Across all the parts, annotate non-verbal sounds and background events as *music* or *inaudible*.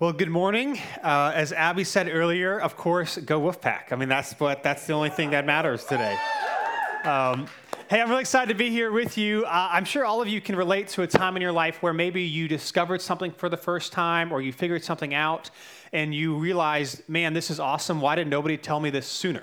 Well, good morning. Uh, as Abby said earlier, of course, go Wolfpack. I mean, that's what that's the only thing that matters today. Um, hey, I'm really excited to be here with you. Uh, I'm sure all of you can relate to a time in your life where maybe you discovered something for the first time, or you figured something out, and you realized, man, this is awesome. Why did nobody tell me this sooner?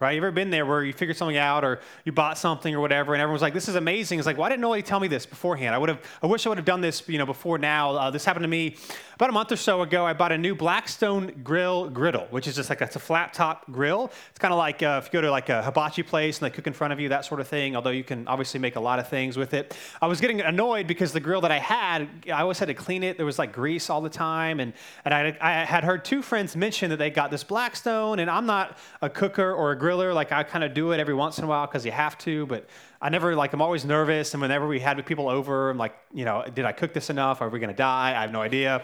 Right? You ever been there where you figured something out or you bought something or whatever, and everyone's like, "This is amazing." It's like, why didn't nobody tell me this beforehand? I would have. I wish I would have done this, you know, before now. Uh, this happened to me about a month or so ago. I bought a new Blackstone grill griddle, which is just like it's a flat top grill. It's kind of like uh, if you go to like a hibachi place and they cook in front of you, that sort of thing. Although you can obviously make a lot of things with it. I was getting annoyed because the grill that I had, I always had to clean it. There was like grease all the time, and and I, I had heard two friends mention that they got this Blackstone, and I'm not a cooker or a griller. Like I kind of do it every once in a while because you have to, but I never like I'm always nervous. And whenever we had people over, I'm like, you know, did I cook this enough? Are we gonna die? I have no idea.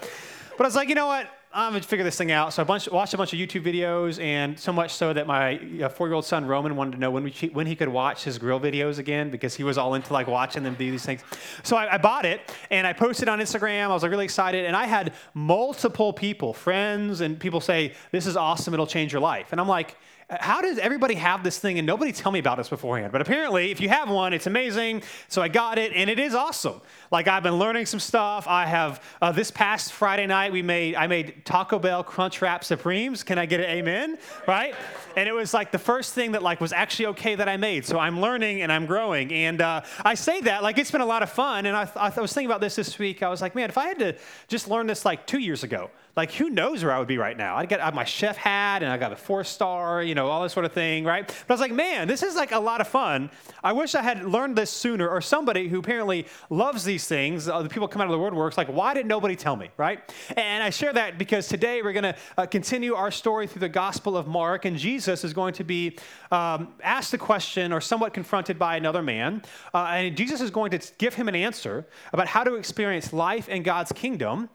But I was like, you know what? I'm gonna figure this thing out. So I bunch, watched a bunch of YouTube videos, and so much so that my uh, four-year-old son Roman wanted to know when, we, when he could watch his grill videos again because he was all into like watching them do these things. So I, I bought it and I posted on Instagram. I was like really excited, and I had multiple people, friends, and people say, "This is awesome. It'll change your life." And I'm like how does everybody have this thing and nobody tell me about this beforehand? But apparently, if you have one, it's amazing. So I got it, and it is awesome. Like I've been learning some stuff. I have uh, this past Friday night we made I made Taco Bell Crunchwrap Supremes. Can I get an amen? Right? And it was like the first thing that like was actually okay that I made. So I'm learning and I'm growing. And uh, I say that like it's been a lot of fun. And I, th- I was thinking about this this week. I was like, man, if I had to just learn this like two years ago like who knows where I would be right now? I'd get my chef hat and I got a four star, you know, all this sort of thing, right? But I was like, man, this is like a lot of fun. I wish I had learned this sooner, or somebody who apparently loves these things, uh, the people come out of the woodworks, like, why did nobody tell me, right? And I share that because today we're going to uh, continue our story through the Gospel of Mark, and Jesus is going to be um, asked a question or somewhat confronted by another man, uh, and Jesus is going to give him an answer about how to experience life in God's kingdom.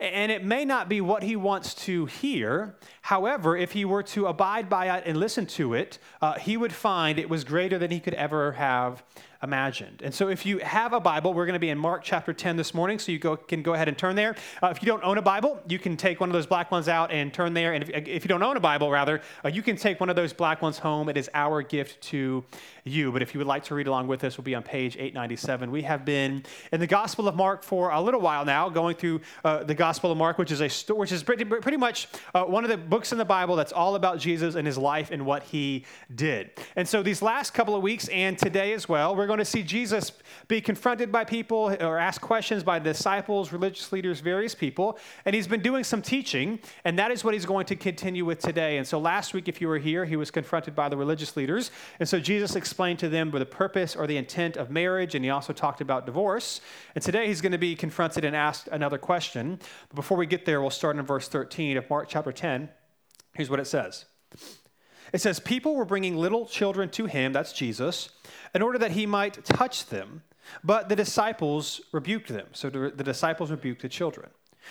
And it may not be what he wants to hear. However, if he were to abide by it and listen to it, uh, he would find it was greater than he could ever have imagined. And so, if you have a Bible, we're going to be in Mark chapter 10 this morning, so you go, can go ahead and turn there. Uh, if you don't own a Bible, you can take one of those black ones out and turn there. And if, if you don't own a Bible, rather, uh, you can take one of those black ones home. It is our gift to you. But if you would like to read along with us, we'll be on page 897. We have been in the Gospel of Mark for a little while now, going through uh, the Gospel of Mark, which is a sto- which is pretty, pretty much uh, one of the books in the Bible that's all about Jesus and his life and what he did. And so, these last couple of weeks and today as well, we're going to see Jesus be confronted by people or ask questions by disciples, religious leaders, various people. And he's been doing some teaching, and that is what he's going to continue with today. And so last week, if you were here, he was confronted by the religious leaders. And so Jesus explained to them the purpose or the intent of marriage, and he also talked about divorce. And today he's going to be confronted and asked another question. But before we get there, we'll start in verse 13 of Mark chapter 10. Here's what it says. It says, People were bringing little children to him, that's Jesus, in order that he might touch them. But the disciples rebuked them. So the disciples rebuked the children.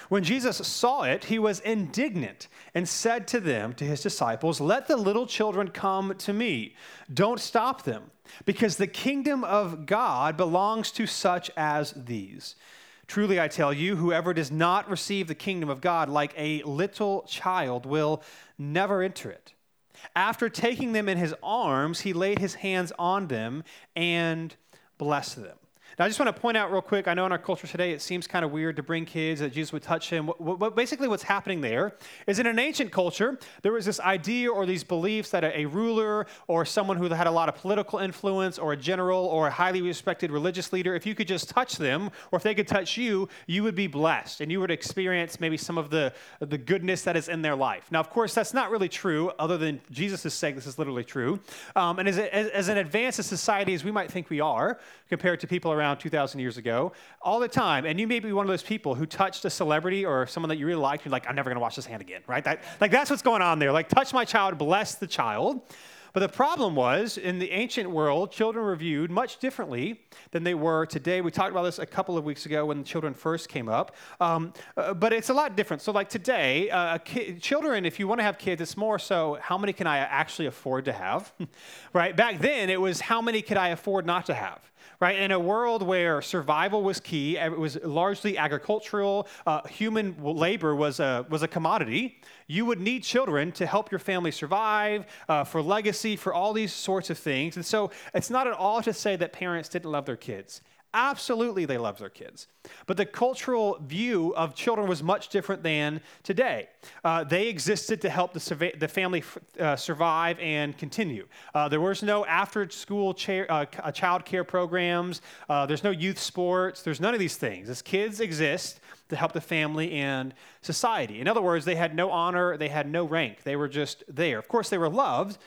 When Jesus saw it, he was indignant and said to them, to his disciples, Let the little children come to me. Don't stop them, because the kingdom of God belongs to such as these. Truly, I tell you, whoever does not receive the kingdom of God like a little child will never enter it. After taking them in his arms, he laid his hands on them and blessed them. Now, I just want to point out real quick I know in our culture today it seems kind of weird to bring kids that Jesus would touch him. What, basically, what's happening there is in an ancient culture, there was this idea or these beliefs that a, a, ruler or someone who had a lot of political influence or a general or a highly respected religious leader, if you could just touch them or if they could touch you, you would be blessed and you would experience maybe some of the, the goodness that is in their life. Now, of course, that's not really true, other than Jesus is saying this is literally true. Um, and as, as, as an advanced society as we might think we are, compared to people around around 2,000 years ago all the time. And you may be one of those people who touched a celebrity or someone that you really liked. You're like, I'm never going to wash this hand again, right? That, like, that's what's going on there. Like, touch my child, bless the child. But the problem was, in the ancient world, children were viewed much differently than they were today. We talked about this a couple of weeks ago when children first came up. Um, uh, but it's a lot different. So, like today, uh, ki- children, if you want to have kids, it's more so how many can I actually afford to have, *laughs* right? Back then, it was how many could I afford not to have. Right? In a world where survival was key, it was largely agricultural, uh, human labor was a, was a commodity, you would need children to help your family survive, uh, for legacy, for all these sorts of things. And so it's not at all to say that parents didn't love their kids. Absolutely, they loved their kids. But the cultural view of children was much different than today. Uh, they existed to help the, the family uh, survive and continue. Uh, there was no after school cha- uh, child care programs, uh, there's no youth sports, there's none of these things. As kids exist to help the family and society. In other words, they had no honor, they had no rank, they were just there. Of course, they were loved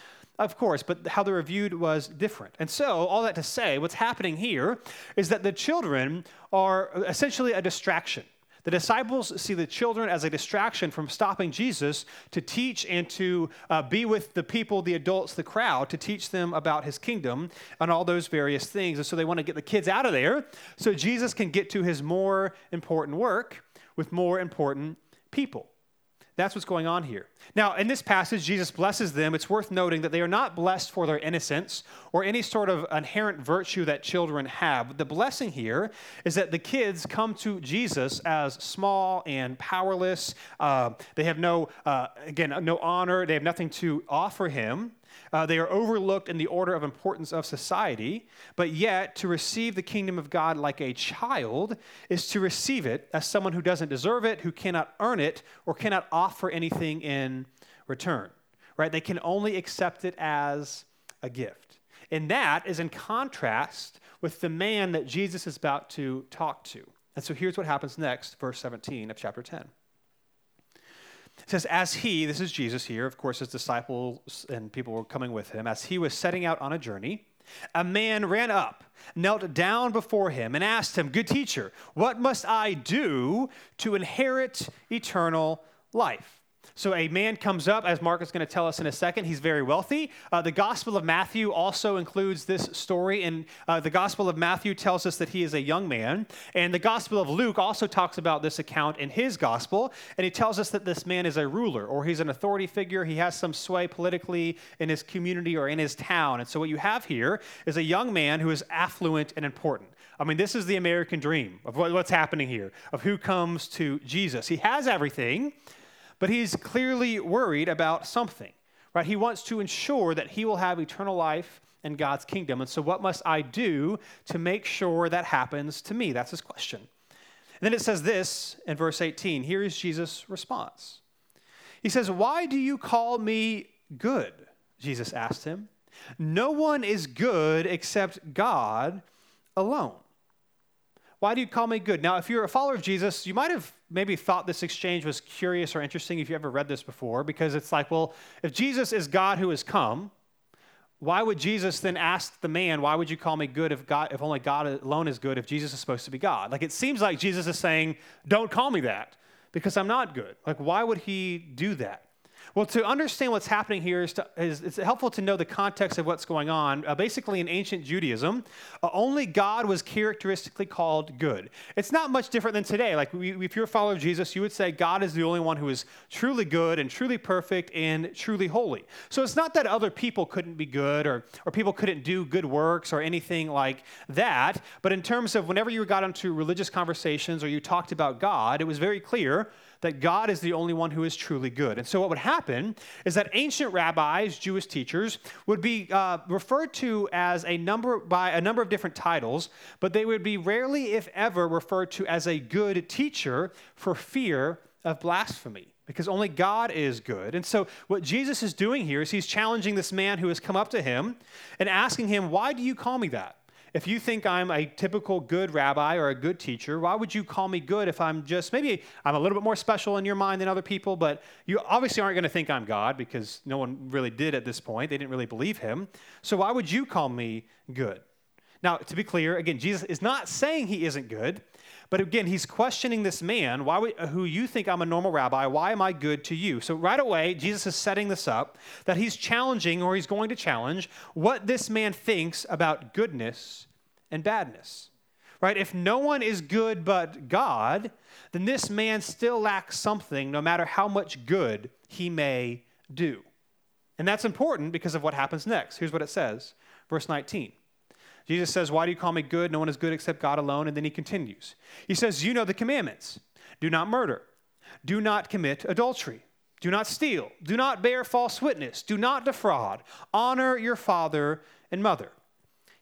of course, but how they were viewed was different. And so, all that to say, what's happening here is that the children are essentially a distraction. The disciples see the children as a distraction from stopping Jesus to teach and to uh, be with the people, the adults, the crowd, to teach them about his kingdom and all those various things. And so they want to get the kids out of there so Jesus can get to his more important work with more important people. That's what's going on here. Now, in this passage, Jesus blesses them. It's worth noting that they are not blessed for their innocence or any sort of inherent virtue that children have. The blessing here is that the kids come to Jesus as small and powerless. Uh, they have no, uh, again, no honor. They have nothing to offer him. Uh, they are overlooked in the order of importance of society, but yet to receive the kingdom of God like a child is to receive it as someone who doesn't deserve it, who cannot earn it, or cannot offer anything in return. Right? They can only accept it as a gift. And that is in contrast with the man that Jesus is about to talk to. And so here's what happens next, verse 17 of chapter 10. Says, As he, this is Jesus here, of course, his disciples and people were coming with him, as he was setting out on a journey, a man ran up, knelt down before him, and asked him, Good teacher, what must I do to inherit eternal life? So a man comes up, as Mark is going to tell us in a second. He's very wealthy. Uh, the Gospel of Matthew also includes this story, and uh, the Gospel of Matthew tells us that he is a young man. And the Gospel of Luke also talks about this account in his Gospel, and he tells us that this man is a ruler or he's an authority figure. He has some sway politically in his community or in his town. And so what you have here is a young man who is affluent and important. I mean, this is the American dream of what's happening here, of who comes to Jesus. He has everything but he's clearly worried about something, right? He wants to ensure that he will have eternal life in God's kingdom. And so, what must I do to make sure that happens to me? That's his question. And then it says this in verse 18. Here is Jesus' response. He says, Why do you call me good? Jesus asked him. No one is good except God alone. Why do you call me good? Now, if you're a follower of Jesus, you might have maybe thought this exchange was curious or interesting if you ever read this before, because it's like, well, if Jesus is God who has come, why would Jesus then ask the man, why would you call me good if God if only God alone is good if Jesus is supposed to be God? Like it seems like Jesus is saying, Don't call me that, because I'm not good. Like, why would he do that? Well, to understand what's happening here is, to, is it's helpful to know the context of what's going on. Uh, basically, in ancient Judaism, uh, only God was characteristically called good. It's not much different than today. Like, we, if you're a follower of Jesus, you would say God is the only one who is truly good and truly perfect and truly holy. So it's not that other people couldn't be good or, or people couldn't do good works or anything like that. But in terms of whenever you got into religious conversations or you talked about God, it was very clear that God is the only one who is truly good. And so, what would happen is that ancient rabbis, Jewish teachers, would be uh, referred to as a number by a number of different titles, but they would be rarely, if ever, referred to as a good teacher for fear of blasphemy because only God is good. And so, what Jesus is doing here is he's challenging this man who has come up to him and asking him, Why do you call me that? If you think I'm a typical good rabbi or a good teacher, why would you call me good if I'm just maybe I'm a little bit more special in your mind than other people, but you obviously aren't going to think I'm God because no one really did at this point. They didn't really believe him. So why would you call me good? Now, to be clear, again, Jesus is not saying he isn't good, but again, he's questioning this man, why would, uh, who you think I'm a normal rabbi, why am I good to you? So right away, Jesus is setting this up that he's challenging or he's going to challenge what this man thinks about goodness and badness. Right? If no one is good but God, then this man still lacks something no matter how much good he may do. And that's important because of what happens next. Here's what it says, verse 19. Jesus says, Why do you call me good? No one is good except God alone. And then he continues. He says, You know the commandments do not murder, do not commit adultery, do not steal, do not bear false witness, do not defraud, honor your father and mother.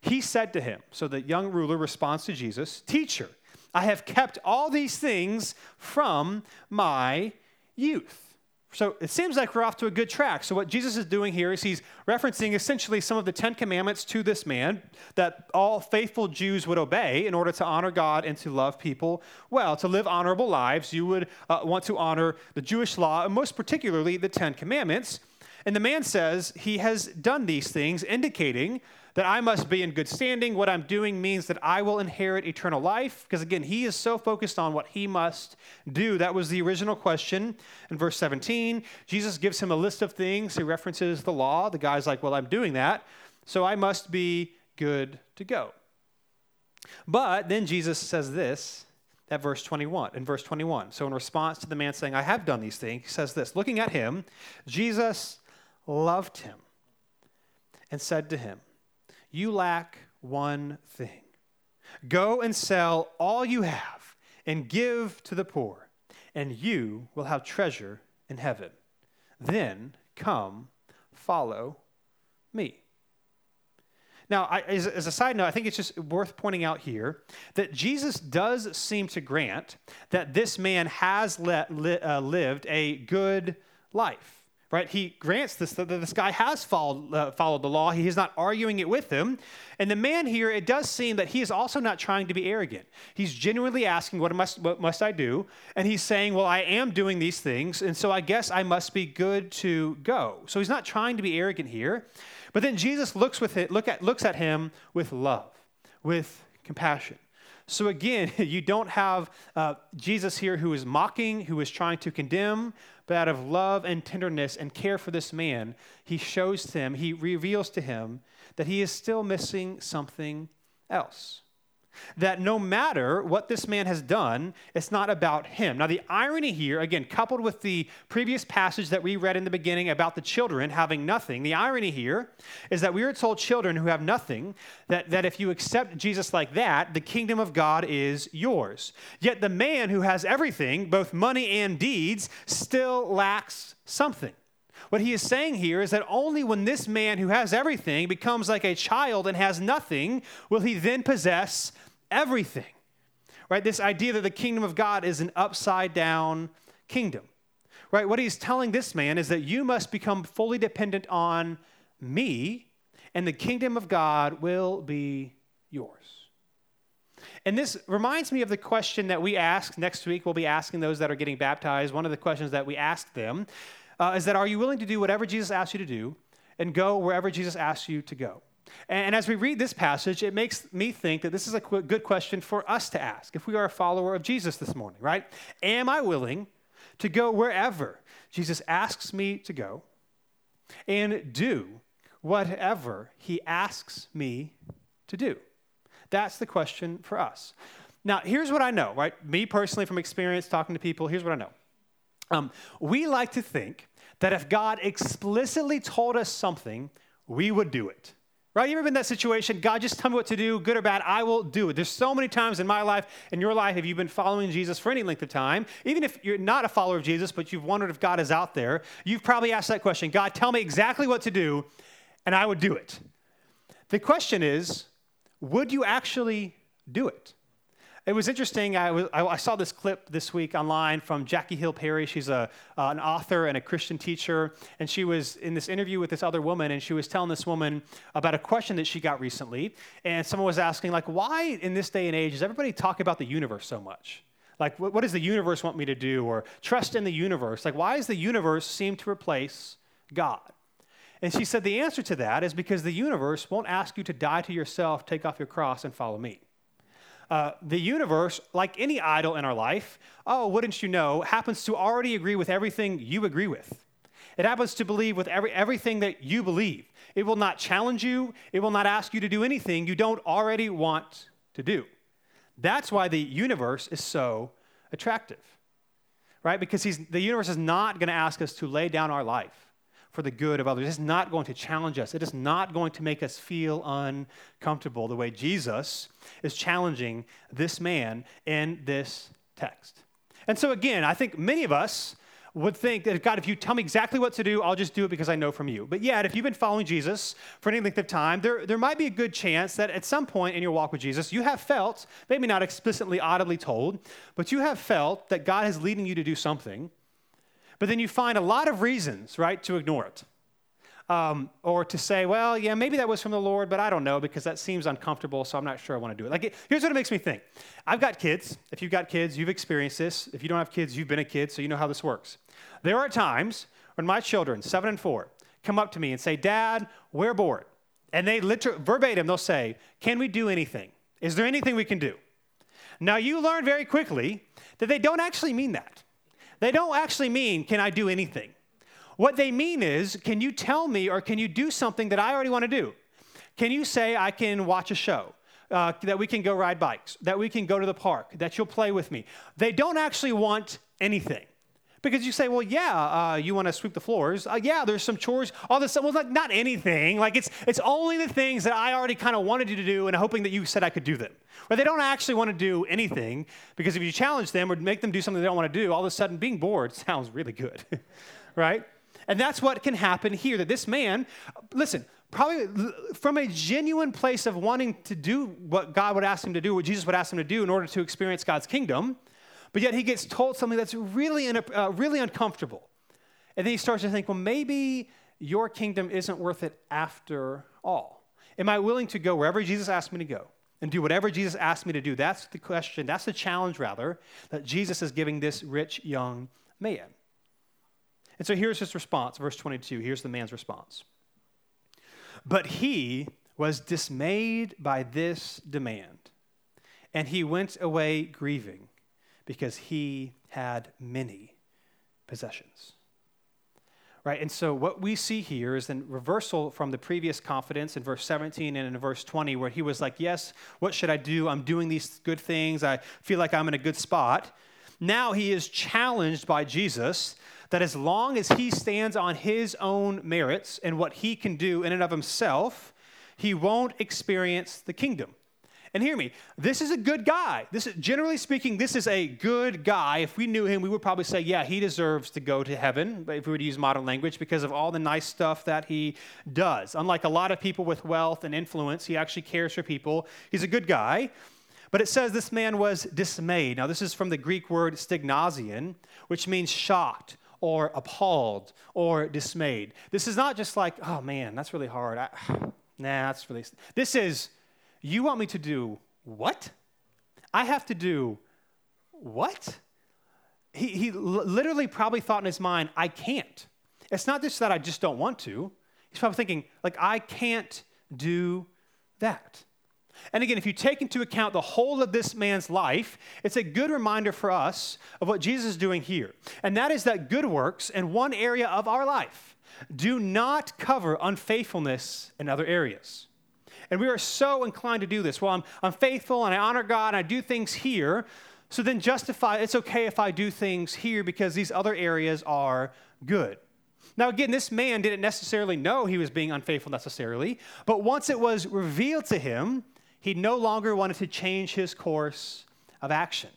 He said to him, So the young ruler responds to Jesus, Teacher, I have kept all these things from my youth. So it seems like we're off to a good track. So, what Jesus is doing here is he's referencing essentially some of the Ten Commandments to this man that all faithful Jews would obey in order to honor God and to love people well. To live honorable lives, you would uh, want to honor the Jewish law, and most particularly the Ten Commandments. And the man says he has done these things, indicating that I must be in good standing. What I'm doing means that I will inherit eternal life. Because again, he is so focused on what he must do. That was the original question in verse 17. Jesus gives him a list of things. He references the law. The guy's like, Well, I'm doing that. So I must be good to go. But then Jesus says this at verse 21, in verse 21. So in response to the man saying, I have done these things, he says this Looking at him, Jesus loved him and said to him, you lack one thing. Go and sell all you have and give to the poor, and you will have treasure in heaven. Then come, follow me. Now, I, as, as, a side note, I think it's just worth pointing out here that Jesus does seem to grant that this man has let, li, uh, lived a good life right? He grants this that this guy has followed, uh, followed the law. He is not arguing it with him. And the man here, it does seem that he is also not trying to be arrogant. He's genuinely asking, what must, what must I do? And he's saying, Well, I am doing these things, and so I guess I must be good to go. So he's not trying to be arrogant here. But then Jesus looks, with it, look at, looks at him with love, with compassion. So again, *laughs* you don't have uh, Jesus here who is mocking, who is trying to condemn, but out of love and tenderness and care for this man, he shows to him, he reveals to him that he is still missing something else that no matter what this man has done, it's not about him. Now, the irony here, again, coupled with the previous passage that we read in the beginning about the children having nothing, the irony here is that we are told children who have nothing that, that if you accept Jesus like that, the kingdom of God is yours. Yet the man who has everything, both money and deeds, still lacks something. What he is saying here is that only when this man who has everything becomes like a child and has nothing will he then possess everything. Right? This idea that the kingdom of God is an upside down kingdom. Right? What he's telling this man is that you must become fully dependent on me, and the kingdom of God will be yours. And this reminds me of the question that we ask next week. We'll be asking those that are getting baptized. One of the questions that we ask them uh, is that are you willing to do whatever Jesus asks you to do and go wherever Jesus asks you to go? And as we read this passage, it makes me think that this is a good question for us to ask if we are a follower of Jesus this morning, right? Am I willing to go wherever Jesus asks me to go and do whatever he asks me to do? That's the question for us. Now, here's what I know, right? Me personally, from experience talking to people, here's what I know. Um, we like to think that if God explicitly told us something, we would do it. Right? You ever been in that situation? God, just tell me what to do, good or bad, I will do it. There's so many times in my life, in your life, if you've been following Jesus for any length of time, even if you're not a follower of Jesus, but you've wondered if God is out there, you've probably asked that question God, tell me exactly what to do, and I would do it. The question is, would you actually do it? It was interesting. I, was, I, saw this clip this week online from Jackie Hill Perry. She's a, uh, an author and a Christian teacher. And she was in this interview with this other woman, and she was telling this woman about a question that she got recently. And someone was asking, like, why in this day and age does everybody talk about the universe so much? Like, what, what does the universe want me to do? Or trust in the universe. Like, why does the universe seem to replace God? And she said the answer to that is because the universe won't ask you to die to yourself, take off your cross, and follow me. Uh, the universe, like any idol in our life, oh, wouldn't you know, happens to already agree with everything you agree with. It happens to believe with every, everything that you believe. It will not challenge you, it will not ask you to do anything you don't already want to do. That's why the universe is so attractive, right? Because the universe is not going to ask us to lay down our life for the good of others. It's not going to challenge us. It is not going to make us feel uncomfortable the way Jesus is challenging this man in this text. And so, again, I think many of us would think that, God, if you tell me exactly what to do, I'll just do it because I know from you. But yet, if you've been following Jesus for any length of time, there, there might be a good chance that at some point in your walk with Jesus, you have felt, maybe not explicitly, audibly told, but you have felt that God is leading you to do something, but then you find a lot of reasons, right, to ignore it um, or to say, well, yeah, maybe that was from the Lord, but I don't know because that seems uncomfortable, so I'm not sure I want to do it. Like, it, here's what it makes me think. I've got kids. If you've got kids, you've experienced this. If you don't have kids, you've been a kid, so you know how this works. There are times when my children, seven and four, come up to me and say, Dad, we're bored. And they literally, verbatim, they'll say, Can we do anything? Is there anything we can do? Now, you learn very quickly that they don't actually mean that. They don't actually mean, Can I do anything? What they mean is, can you tell me or can you do something that I already want to do? Can you say, I can watch a show? Uh, that we can go ride bikes, that we can go to the park, that you'll play with me. They don't actually want anything. Because you say, well, yeah, uh, you want to sweep the floors. Uh, yeah, there's some chores, all this stuff. Well, not anything. Like, it's, it's only the things that I already kind of wanted you to do and hoping that you said I could do them. Or they don't actually want to do anything because if you challenge them or make them do something they don't want to do, all of a sudden being bored *laughs* sounds really good, *laughs* right? And that's what can happen here that this man, listen, probably from a genuine place of wanting to do what God would ask him to do, what Jesus would ask him to do in order to experience God's kingdom, but yet he gets told something that's really, uh, really uncomfortable. And then he starts to think, well, maybe your kingdom isn't worth it after all. Am I willing to go wherever Jesus asked me to go and do whatever Jesus asked me to do? That's the question, that's the challenge, rather, that Jesus is giving this rich young man. And so here's his response, verse 22. Here's the man's response. But he was dismayed by this demand, and he went away grieving because he had many possessions. Right? And so what we see here is the reversal from the previous confidence in verse 17 and in verse 20, where he was like, Yes, what should I do? I'm doing these good things. I feel like I'm in a good spot. Now he is challenged by Jesus that as long as he stands on his own merits and what he can do in and of himself, he won't experience the kingdom. And hear me, this is a good guy. This is, generally speaking, this is a good guy. If we knew him, we would probably say, yeah, he deserves to go to heaven, but if we were to use modern language, because of all the nice stuff that he does. Unlike a lot of people with wealth and influence, he actually cares for people. He's a good guy. But it says this man was dismayed. Now, this is from the Greek word stygnazion, which means shocked or appalled or dismayed. This is not just like, oh man, that's really hard. I, *sighs* nah, that's really. This is, you want me to do what? I have to do what? He, he literally probably thought in his mind, I can't. It's not just that I just don't want to. He's probably thinking, like, I can't do that. And again, if you take into account the whole of this man's life, it's a good reminder for us of what Jesus is doing here. And that is that good works in one area of our life do not cover unfaithfulness in other areas. And we are so inclined to do this. Well, I'm, I'm faithful and I honor God and I do things here. So then justify it's okay if I do things here because these other areas are good. Now, again, this man didn't necessarily know he was being unfaithful necessarily, but once it was revealed to him, he no longer wanted to change his course of action,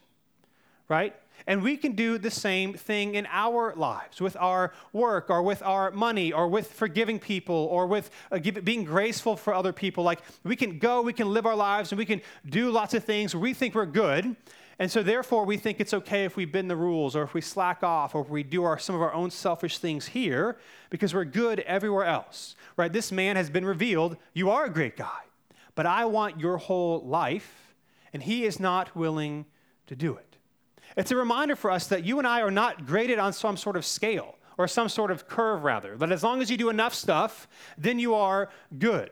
right? And we can do the same thing in our lives with our work or with our money or with forgiving people or with uh, give, being graceful for other people. Like we can go, we can live our lives, and we can do lots of things we think we're good. And so, therefore, we think it's okay if we bend the rules or if we slack off or if we do our, some of our own selfish things here because we're good everywhere else, right? This man has been revealed. You are a great guy but I want your whole life, and he is not willing to do it. It's a reminder for us that you and I are not graded on some sort of scale or some sort of curve, rather. That as long as you do enough stuff, then you are good.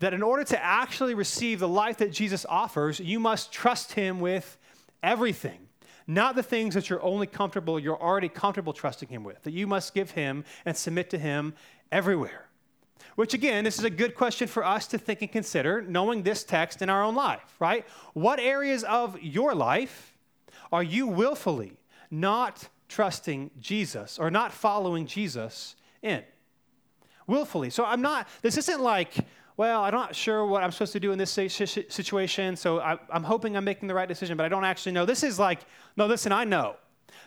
That in order to actually receive the life that Jesus offers, you must trust him with everything. Not the things that you're only comfortable, you're already comfortable trusting him with. That you must give him and submit to him everywhere. Which, again, this is a good question for us to think and consider, knowing this text in our own life, right? What areas of your life are you willfully not trusting Jesus or not following Jesus in? willfully. So I'm not, this isn't like, well, I'm not sure what I'm supposed to do in this situation, so I, am hoping I'm making the right decision, but I don't actually know. This is like, no, listen, I know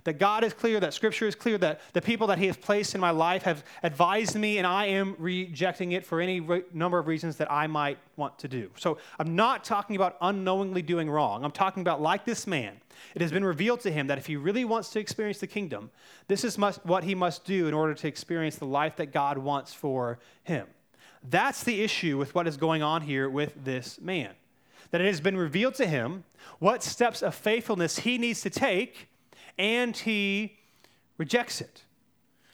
that God is clear, that Scripture is clear, that the people that He has placed in my life have advised me, and I am rejecting it for any re- number of reasons that I might want to do. So I'm not talking about unknowingly doing wrong. I'm talking about, like this man, it has been revealed to him that if he really wants to experience the kingdom, this is must, what he must do in order to experience the life that God wants for him. That's the issue with what is going on here with this man. That it has been revealed to him what steps of faithfulness he needs to take and he rejects it.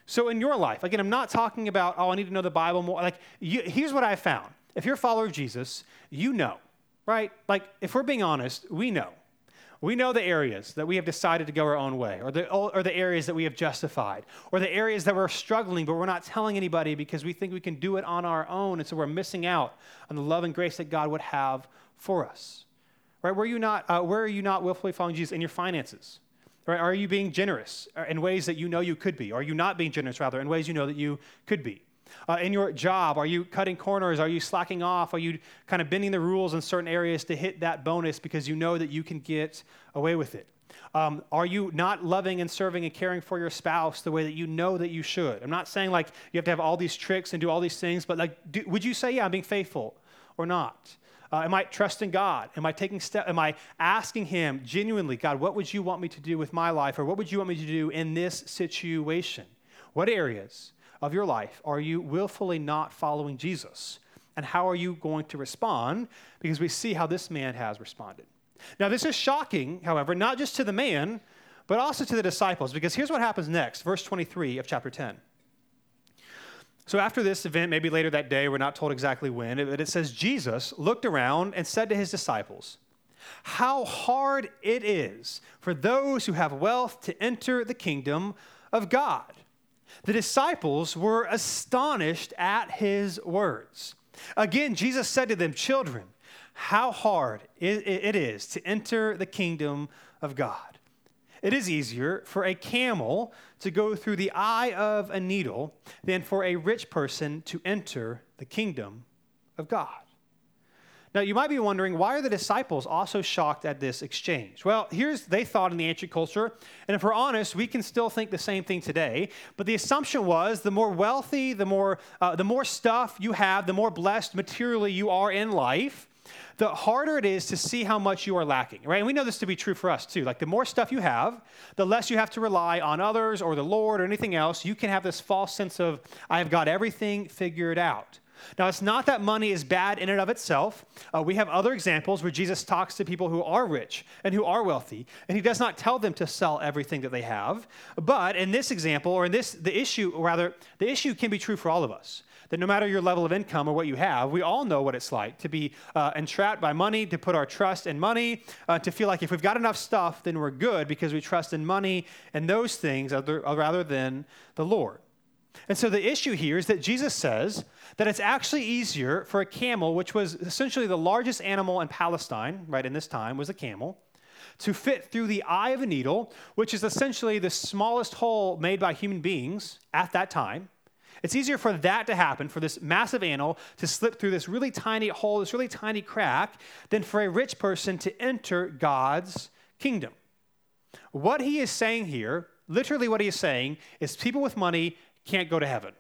So in your life, again, I'm not talking about, oh, I need to know the Bible more. Like, you, here's what I found. If you're a follower of Jesus, you know, right? Like, if we're being honest, we know. We know the areas that we have decided to go our own way, or the, or the areas that we have justified, or the areas that we're struggling, but we're not telling anybody because we think we can do it on our own, and so we're missing out on the love and grace that God would have for us. Right? Where you not, uh, where are you not willfully following Jesus in your finances? Right? Are you being generous uh, in ways that you know you could be? Are you not being generous, rather, in ways you know that you could be? Uh, in your job, are you cutting corners? Are you slacking off? Are you kind of bending the rules in certain areas to hit that bonus because you know that you can get away with it? Um, are you not loving and serving and caring for your spouse the way that you know that you should? I'm not saying like you have to have all these tricks and do all these things, but like, do, would you say, yeah, I'm being faithful or not? Uh, am I trusting God? Am I taking step? Am I asking Him genuinely, God, what would you want me to do with my life, or what would you want me to do in this situation? What areas of your life are you willfully not following Jesus? And how are you going to respond? Because we see how this man has responded. Now, this is shocking, however, not just to the man, but also to the disciples, because here's what happens next, verse 23 of chapter 10. So after this event, maybe later that day, we're not told exactly when, but it says Jesus looked around and said to his disciples, How hard it is for those who have wealth to enter the kingdom of God. The disciples were astonished at his words. Again, Jesus said to them, Children, how hard it is to enter the kingdom of God. It is easier for a camel to go through the eye of a needle than for a rich person to enter the kingdom of God. Now, you might be wondering, why are the disciples also shocked at this exchange? Well, here's they thought in the ancient culture, and if we're honest, we can still think the same thing today. But the assumption was the more wealthy, the more, uh, the more stuff you have, the more blessed materially you are in life, the harder it is to see how much you are lacking, right? And we know this to be true for us too. Like the more stuff you have, the less you have to rely on others or the Lord or anything else. You can have this false sense of, I have got everything figured out. Now, it's not that money is bad in and of itself. Uh, we have other examples where Jesus talks to people who are rich and who are wealthy, and he does not tell them to sell everything that they have. But in this example, or in this, the issue, rather, the issue can be true for all of us that no matter your level of income or what you have, we all know what it's like to be uh, entrapped by money, to put our trust in money, uh, to feel like if we've got enough stuff, then we're good because we trust in money and those things other, rather than the Lord. And so the issue here is that Jesus says that it's actually easier for a camel, which was essentially the largest animal in Palestine, right, in this time, was a camel, to fit through the eye of a needle, which is essentially the smallest hole made by human beings at that time. It's easier for that to happen, for this massive animal to slip through this really tiny hole, this really tiny crack, than for a rich person to enter God's kingdom. What he is saying here, literally what he is saying, is people with money can't go to heaven.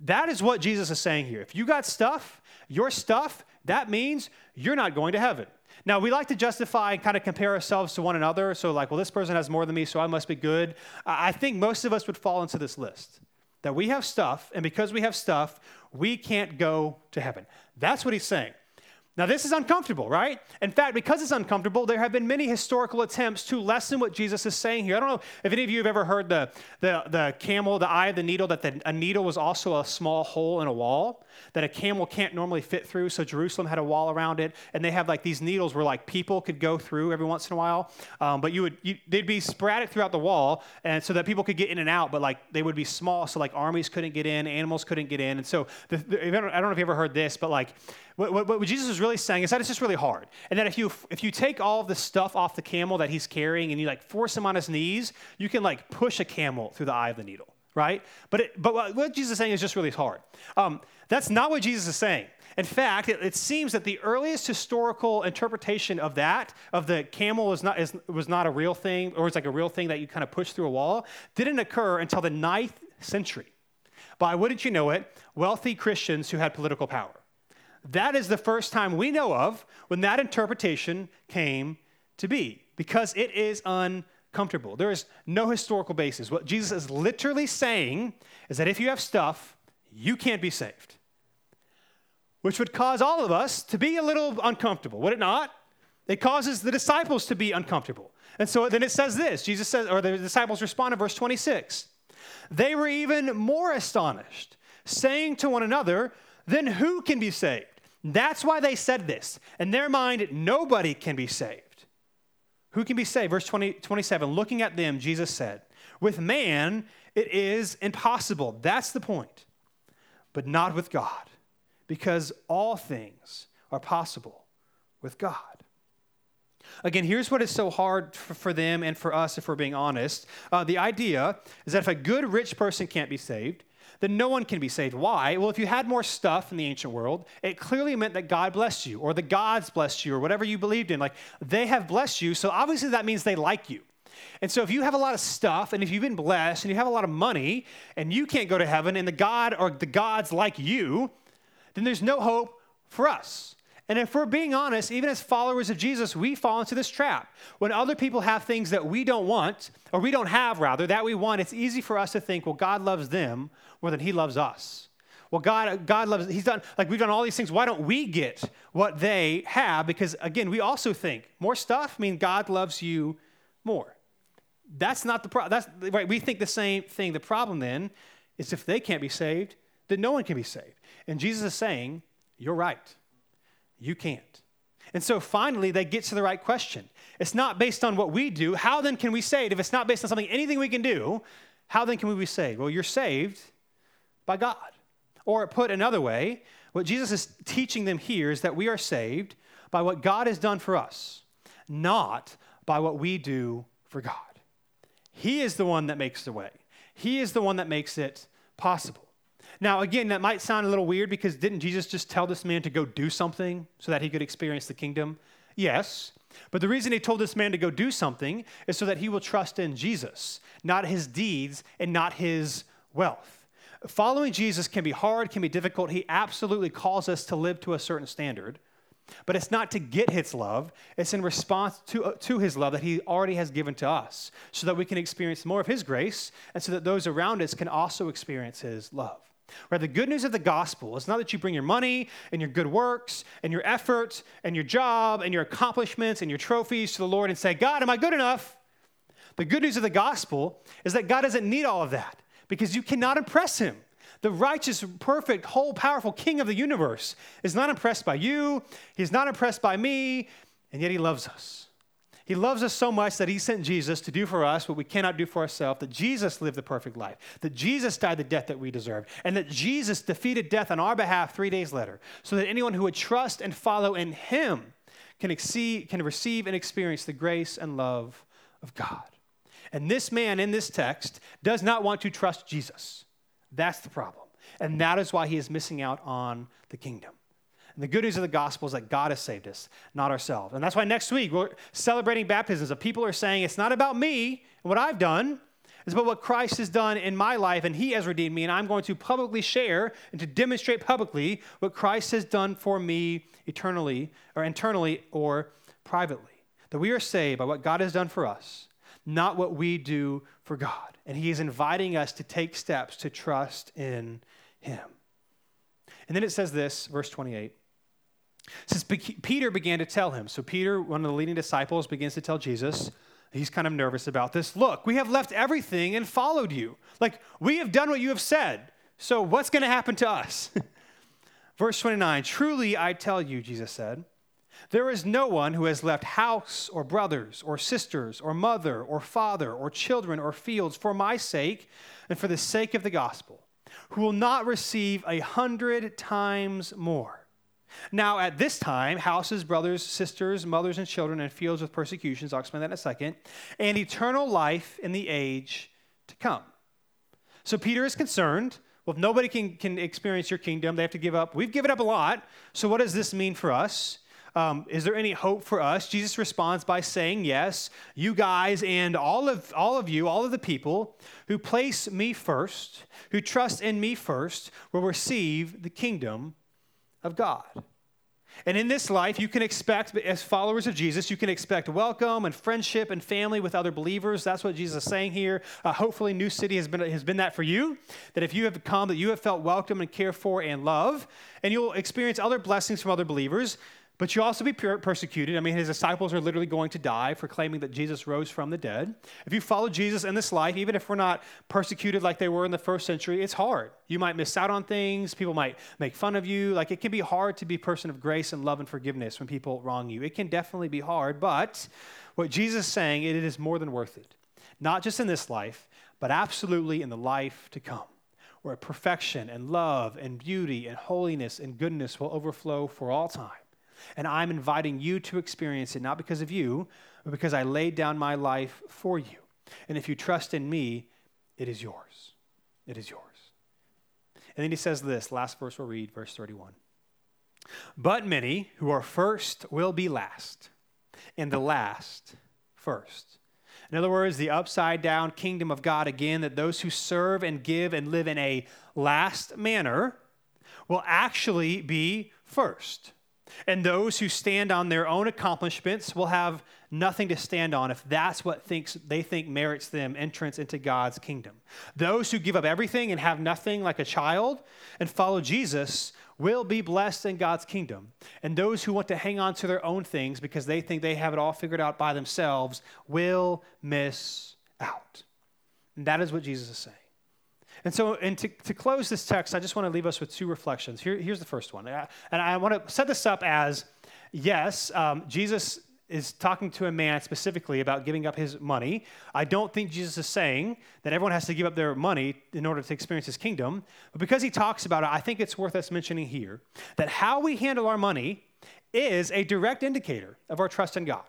That is what Jesus is saying here. If you got stuff, your stuff, that means you're not going to heaven. Now, we like to justify and kind of compare ourselves to one another. So, like, well, this person has more than me, so I must be good. I think most of us would fall into this list that we have stuff, and because we have stuff, we can't go to heaven. That's what he's saying. Now, this is uncomfortable, right? In fact, because it's uncomfortable, there have been many historical attempts to lessen what Jesus is saying here. I don't know if any of you have ever heard the, the, the camel, the eye of the needle, that the, a needle was also a small hole in a wall that a camel can't normally fit through. So Jerusalem had a wall around it, and they have like these needles where like people could go through every once in a while. Um, but you would you, they'd be sporadic throughout the wall, and so that people could get in and out. But like they would be small, so like armies couldn't get in, animals couldn't get in, and so the, the, I, don't, know if you ever heard this, but like what, what, what, Jesus is really saying is that it's just really hard, and that if you if you take all of the stuff off the camel that he's carrying and you like force him on his knees, you can like push a camel through the eye of the needle. Right? But, it, but what Jesus is saying is just really hard. Um, that's not what Jesus is saying. In fact, it, it, seems that the earliest historical interpretation of that, of the camel was not, is, was not a real thing, or it's like a real thing that you kind of push through a wall, didn't occur until the ninth century by, wouldn't you know it, wealthy Christians who had political power. That is the first time we know of when that interpretation came to be, because it is uncomfortable. There is no historical basis. What Jesus is literally saying is that if you have stuff, you can't be saved which would cause all of us to be a little uncomfortable, would it not? It causes the disciples to be uncomfortable. And so then it says this Jesus says, or the disciples respond in verse 26. They were even more astonished, saying to one another, Then who can be saved? That's why they said this. In their mind, nobody can be saved. Who can be saved? Verse 20, 27 Looking at them, Jesus said, With man, it is impossible. That's the point. But not with God because all things are possible with God. Again, here's what is so hard for them and for us if we're being honest. Uh, the idea is that if a good rich person can't be saved, then no one can be saved. Why? Well, if you had more stuff in the ancient world, it clearly meant that God blessed you, or the gods blessed you, or whatever you believed in. Like, they have blessed you, so obviously that means they like you. And so if you have a lot of stuff, and if you've been blessed, and you have a lot of money, and you can't go to heaven, and the God or the gods like you, then there's no hope for us. And if we're being honest, even as followers of Jesus, we fall into this trap. When other people have things that we don't want, or we don't have rather, that we want, it's easy for us to think, well, God loves them more than He loves us. Well, God, God loves, He's done, like we've done all these things. Why don't we get what they have? Because again, we also think more stuff mean God loves you more. That's not the problem. That's right. We think the same thing. The problem then is if they can't be saved, then no one can be saved. And Jesus is saying, You're right. You can't. And so finally, they get to the right question. It's not based on what we do. How then can we say it? If it's not based on something, anything we can do, how then can we be saved? Well, you're saved by God. Or put another way, what Jesus is teaching them here is that we are saved by what God has done for us, not by what we do for God. He is the one that makes the way, He is the one that makes it possible. Now, again, that might sound a little weird because didn't Jesus just tell this man to go do something so that he could experience the kingdom? Yes. But the reason he told this man to go do something is so that he will trust in Jesus, not his deeds and not his wealth. Following Jesus can be hard, can be difficult. He absolutely calls us to live to a certain standard. But it's not to get his love, it's in response to, uh, to his love that he already has given to us, so that we can experience more of his grace, and so that those around us can also experience his love. Right? The good news of the gospel is not that you bring your money and your good works and your efforts and your job and your accomplishments and your trophies to the Lord and say, God, am I good enough? The good news of the gospel is that God doesn't need all of that because you cannot impress him. The righteous, perfect, whole, powerful King of the universe is not impressed by you, he's not impressed by me, and yet he loves us. He loves us so much that he sent Jesus to do for us what we cannot do for ourselves, that Jesus lived the perfect life, that Jesus died the death that we deserve, and that Jesus defeated death on our behalf three days later, so that anyone who would trust and follow in him can, exceed, can receive and experience the grace and love of God. And this man in this text does not want to trust Jesus. That's the problem. And that is why he is missing out on the kingdom. And the good news of the gospel is that God has saved us, not ourselves. And that's why next week we're celebrating baptisms. Of people are saying it's not about me and what I've done, it's about what Christ has done in my life, and He has redeemed me. And I'm going to publicly share and to demonstrate publicly what Christ has done for me eternally, or internally, or privately. That we are saved by what God has done for us, not what we do for God. And He is inviting us to take steps to trust in Him. And then it says this, verse 28 says Peter began to tell him. So Peter, one of the leading disciples, begins to tell Jesus. He's kind of nervous about this. Look, we have left everything and followed you. Like we have done what you have said. So what's going to happen to us? *laughs* Verse 29 Truly I tell you, Jesus said, there is no one who has left house or brothers or sisters or mother or father or children or fields for my sake and for the sake of the gospel, who will not receive a hundred times more now, at this time, houses, brothers, sisters, mothers, and children, and fields with persecutions, I'll explain that in a second, and eternal life in the age to come. So Peter is concerned. Well, if nobody can, can experience your kingdom, they have to give up. We've given up a lot. So what does this mean for us? Um, is there any hope for us? Jesus responds by saying, Yes, you guys and all of, all of you, all of the people who place me first, who trust in me first, will receive the kingdom of God. And in this life, you can expect, as followers of Jesus, you can expect welcome and friendship and family with other believers. That's what Jesus is saying here. Uh, hopefully, New City has been, has been that for you. That if you have come, that you have felt welcome and cared for and love, and you'll experience other blessings from other believers. But you'll also be persecuted. I mean, his disciples are literally going to die for claiming that Jesus rose from the dead. If you follow Jesus in this life, even if we're not persecuted like they were in the first century, it's hard. You might miss out on things. People might make fun of you. Like it can be hard to be a person of grace and love and forgiveness when people wrong you. It can definitely be hard. But what Jesus is saying, it is more than worth it. Not just in this life, but absolutely in the life to come where perfection and love and beauty and holiness and goodness will overflow for all time. And I'm inviting you to experience it, not because of you, but because I laid down my life for you. And if you trust in me, it is yours. It is yours. And then he says this last verse we'll read, verse 31. But many who are first will be last, and the last first. In other words, the upside down kingdom of God again, that those who serve and give and live in a last manner will actually be first. And those who stand on their own accomplishments will have nothing to stand on if that's what thinks they think merits them entrance into God's kingdom. Those who give up everything and have nothing like a child and follow Jesus will be blessed in God's kingdom. And those who want to hang on to their own things because they think they have it all figured out by themselves will miss out. And that is what Jesus is saying. And so, and to, to close this text, I just want to leave us with two reflections. Here, here's the first one. And I want to set this up as yes, um, Jesus is talking to a man specifically about giving up his money. I don't think Jesus is saying that everyone has to give up their money in order to experience his kingdom. But because he talks about it, I think it's worth us mentioning here that how we handle our money is a direct indicator of our trust in God.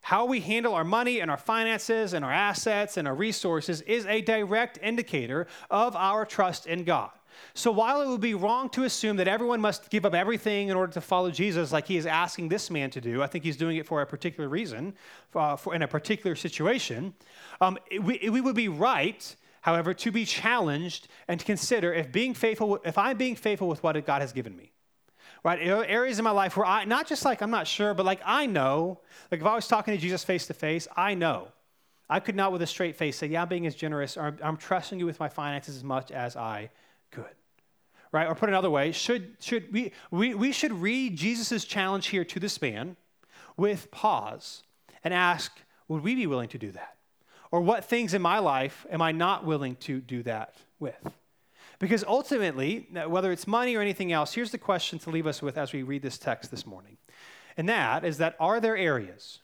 How we handle our money and our finances and our assets and our resources is a direct indicator of our trust in God. So while it would be wrong to assume that everyone must give up everything in order to follow Jesus, like he is asking this man to do, I think he's doing it for a particular reason, uh, for in a particular situation. Um, it, we, it, we would be right, however, to be challenged and to consider if being faithful, if I'm being faithful with what God has given me right? Areas in my life where I, not just like I'm not sure, but like I know, like if I was talking to Jesus face to face, I know. I could not with a straight face say, yeah, I'm being as generous, or I'm, trusting you with my finances as much as I could. Right? Or put another way, should, should we, we, we should read Jesus' challenge here to this man with pause and ask, would we be willing to do that? Or what things in my life am I not willing to do that with? Because ultimately, whether it's money or anything else, here's the question to leave us with as we read this text this morning. And that is that are there areas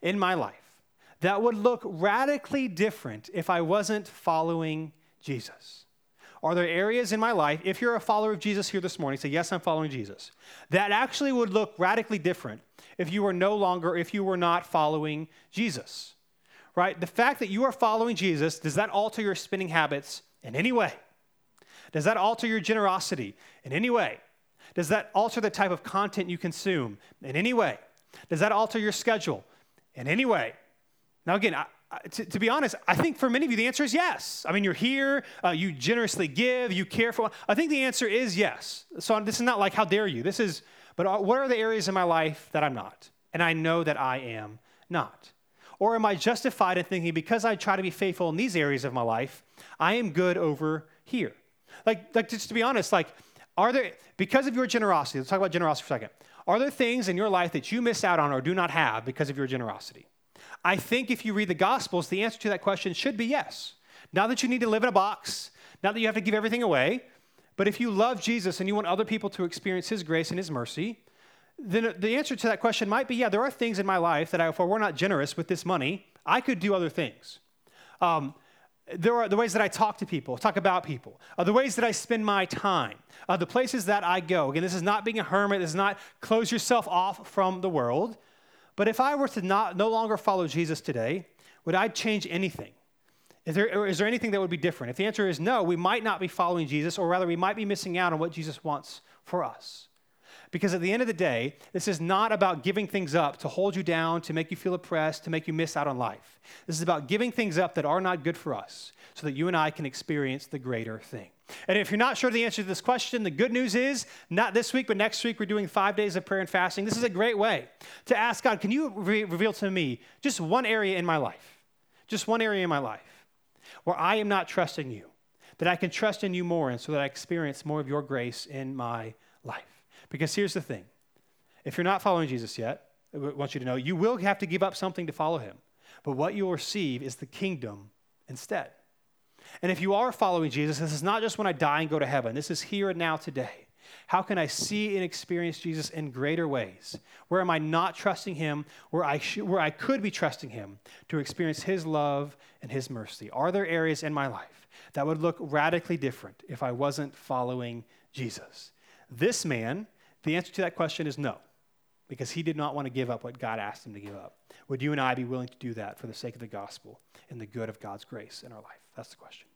in my life that would look radically different if I wasn't following Jesus? Are there areas in my life, if you're a follower of Jesus here this morning, say, Yes, I'm following Jesus, that actually would look radically different if you were no longer, if you were not following Jesus? Right? The fact that you are following Jesus, does that alter your spending habits in any way? Does that alter your generosity in any way? Does that alter the type of content you consume in any way? Does that alter your schedule in any way? Now, again, I, to, to, be honest, I think for many of you, the answer is yes. I mean, you're here, uh, you generously give, you care for. I think the answer is yes. So this is not like, how dare you? This is, but what are the areas in my life that I'm not? And I know that I am not. Or am I justified in thinking because I try to be faithful in these areas of my life, I am good over here? Like, like just to be honest, like, are there, because of your generosity, let's talk about generosity for a second. Are there things in your life that you miss out on or do not have because of your generosity? I think if you read the Gospels, the answer to that question should be yes. Not that you need to live in a box, not that you have to give everything away, but if you love Jesus and you want other people to experience His grace and His mercy, then the answer to that question might be yeah, there are things in my life that I, if I were not generous with this money, I could do other things. Um, there are the ways that I talk to people, talk about people, the ways that I spend my time, the places that I go. Again, this is not being a hermit, this is not close yourself off from the world. But if I were to not, no longer follow Jesus today, would I change anything Is there, is there anything that would be different? If the answer is no, we might not be following Jesus, or rather, we might be missing out on what Jesus wants for us. Because at the end of the day, this is not about giving things up to hold you down, to make you feel oppressed, to make you miss out on life. This is about giving things up that are not good for us so that you and I can experience the greater thing. And if you're not sure of the answer to this question, the good news is not this week, but next week, we're doing five days of prayer and fasting. This is a great way to ask God, can you re- reveal to me just one area in my life, just one area in my life where I am not trusting you, that I can trust in you more, and so that I experience more of your grace in my life. Because here's the thing if you're not following Jesus yet, I want you to know you will have to give up something to follow him. But what you'll receive is the kingdom instead. And if you are following Jesus, this is not just when I die and go to heaven, this is here and now today. How can I see and experience Jesus in greater ways? Where am I not trusting him where I, sh- where I could be trusting him to experience his love and his mercy? Are there areas in my life that would look radically different if I wasn't following Jesus? This man the answer to that question is no, because he did not want to give up what God asked him to give up. Would you and I be willing to do that for the sake of the gospel and the good of God's grace in our life? That's the question.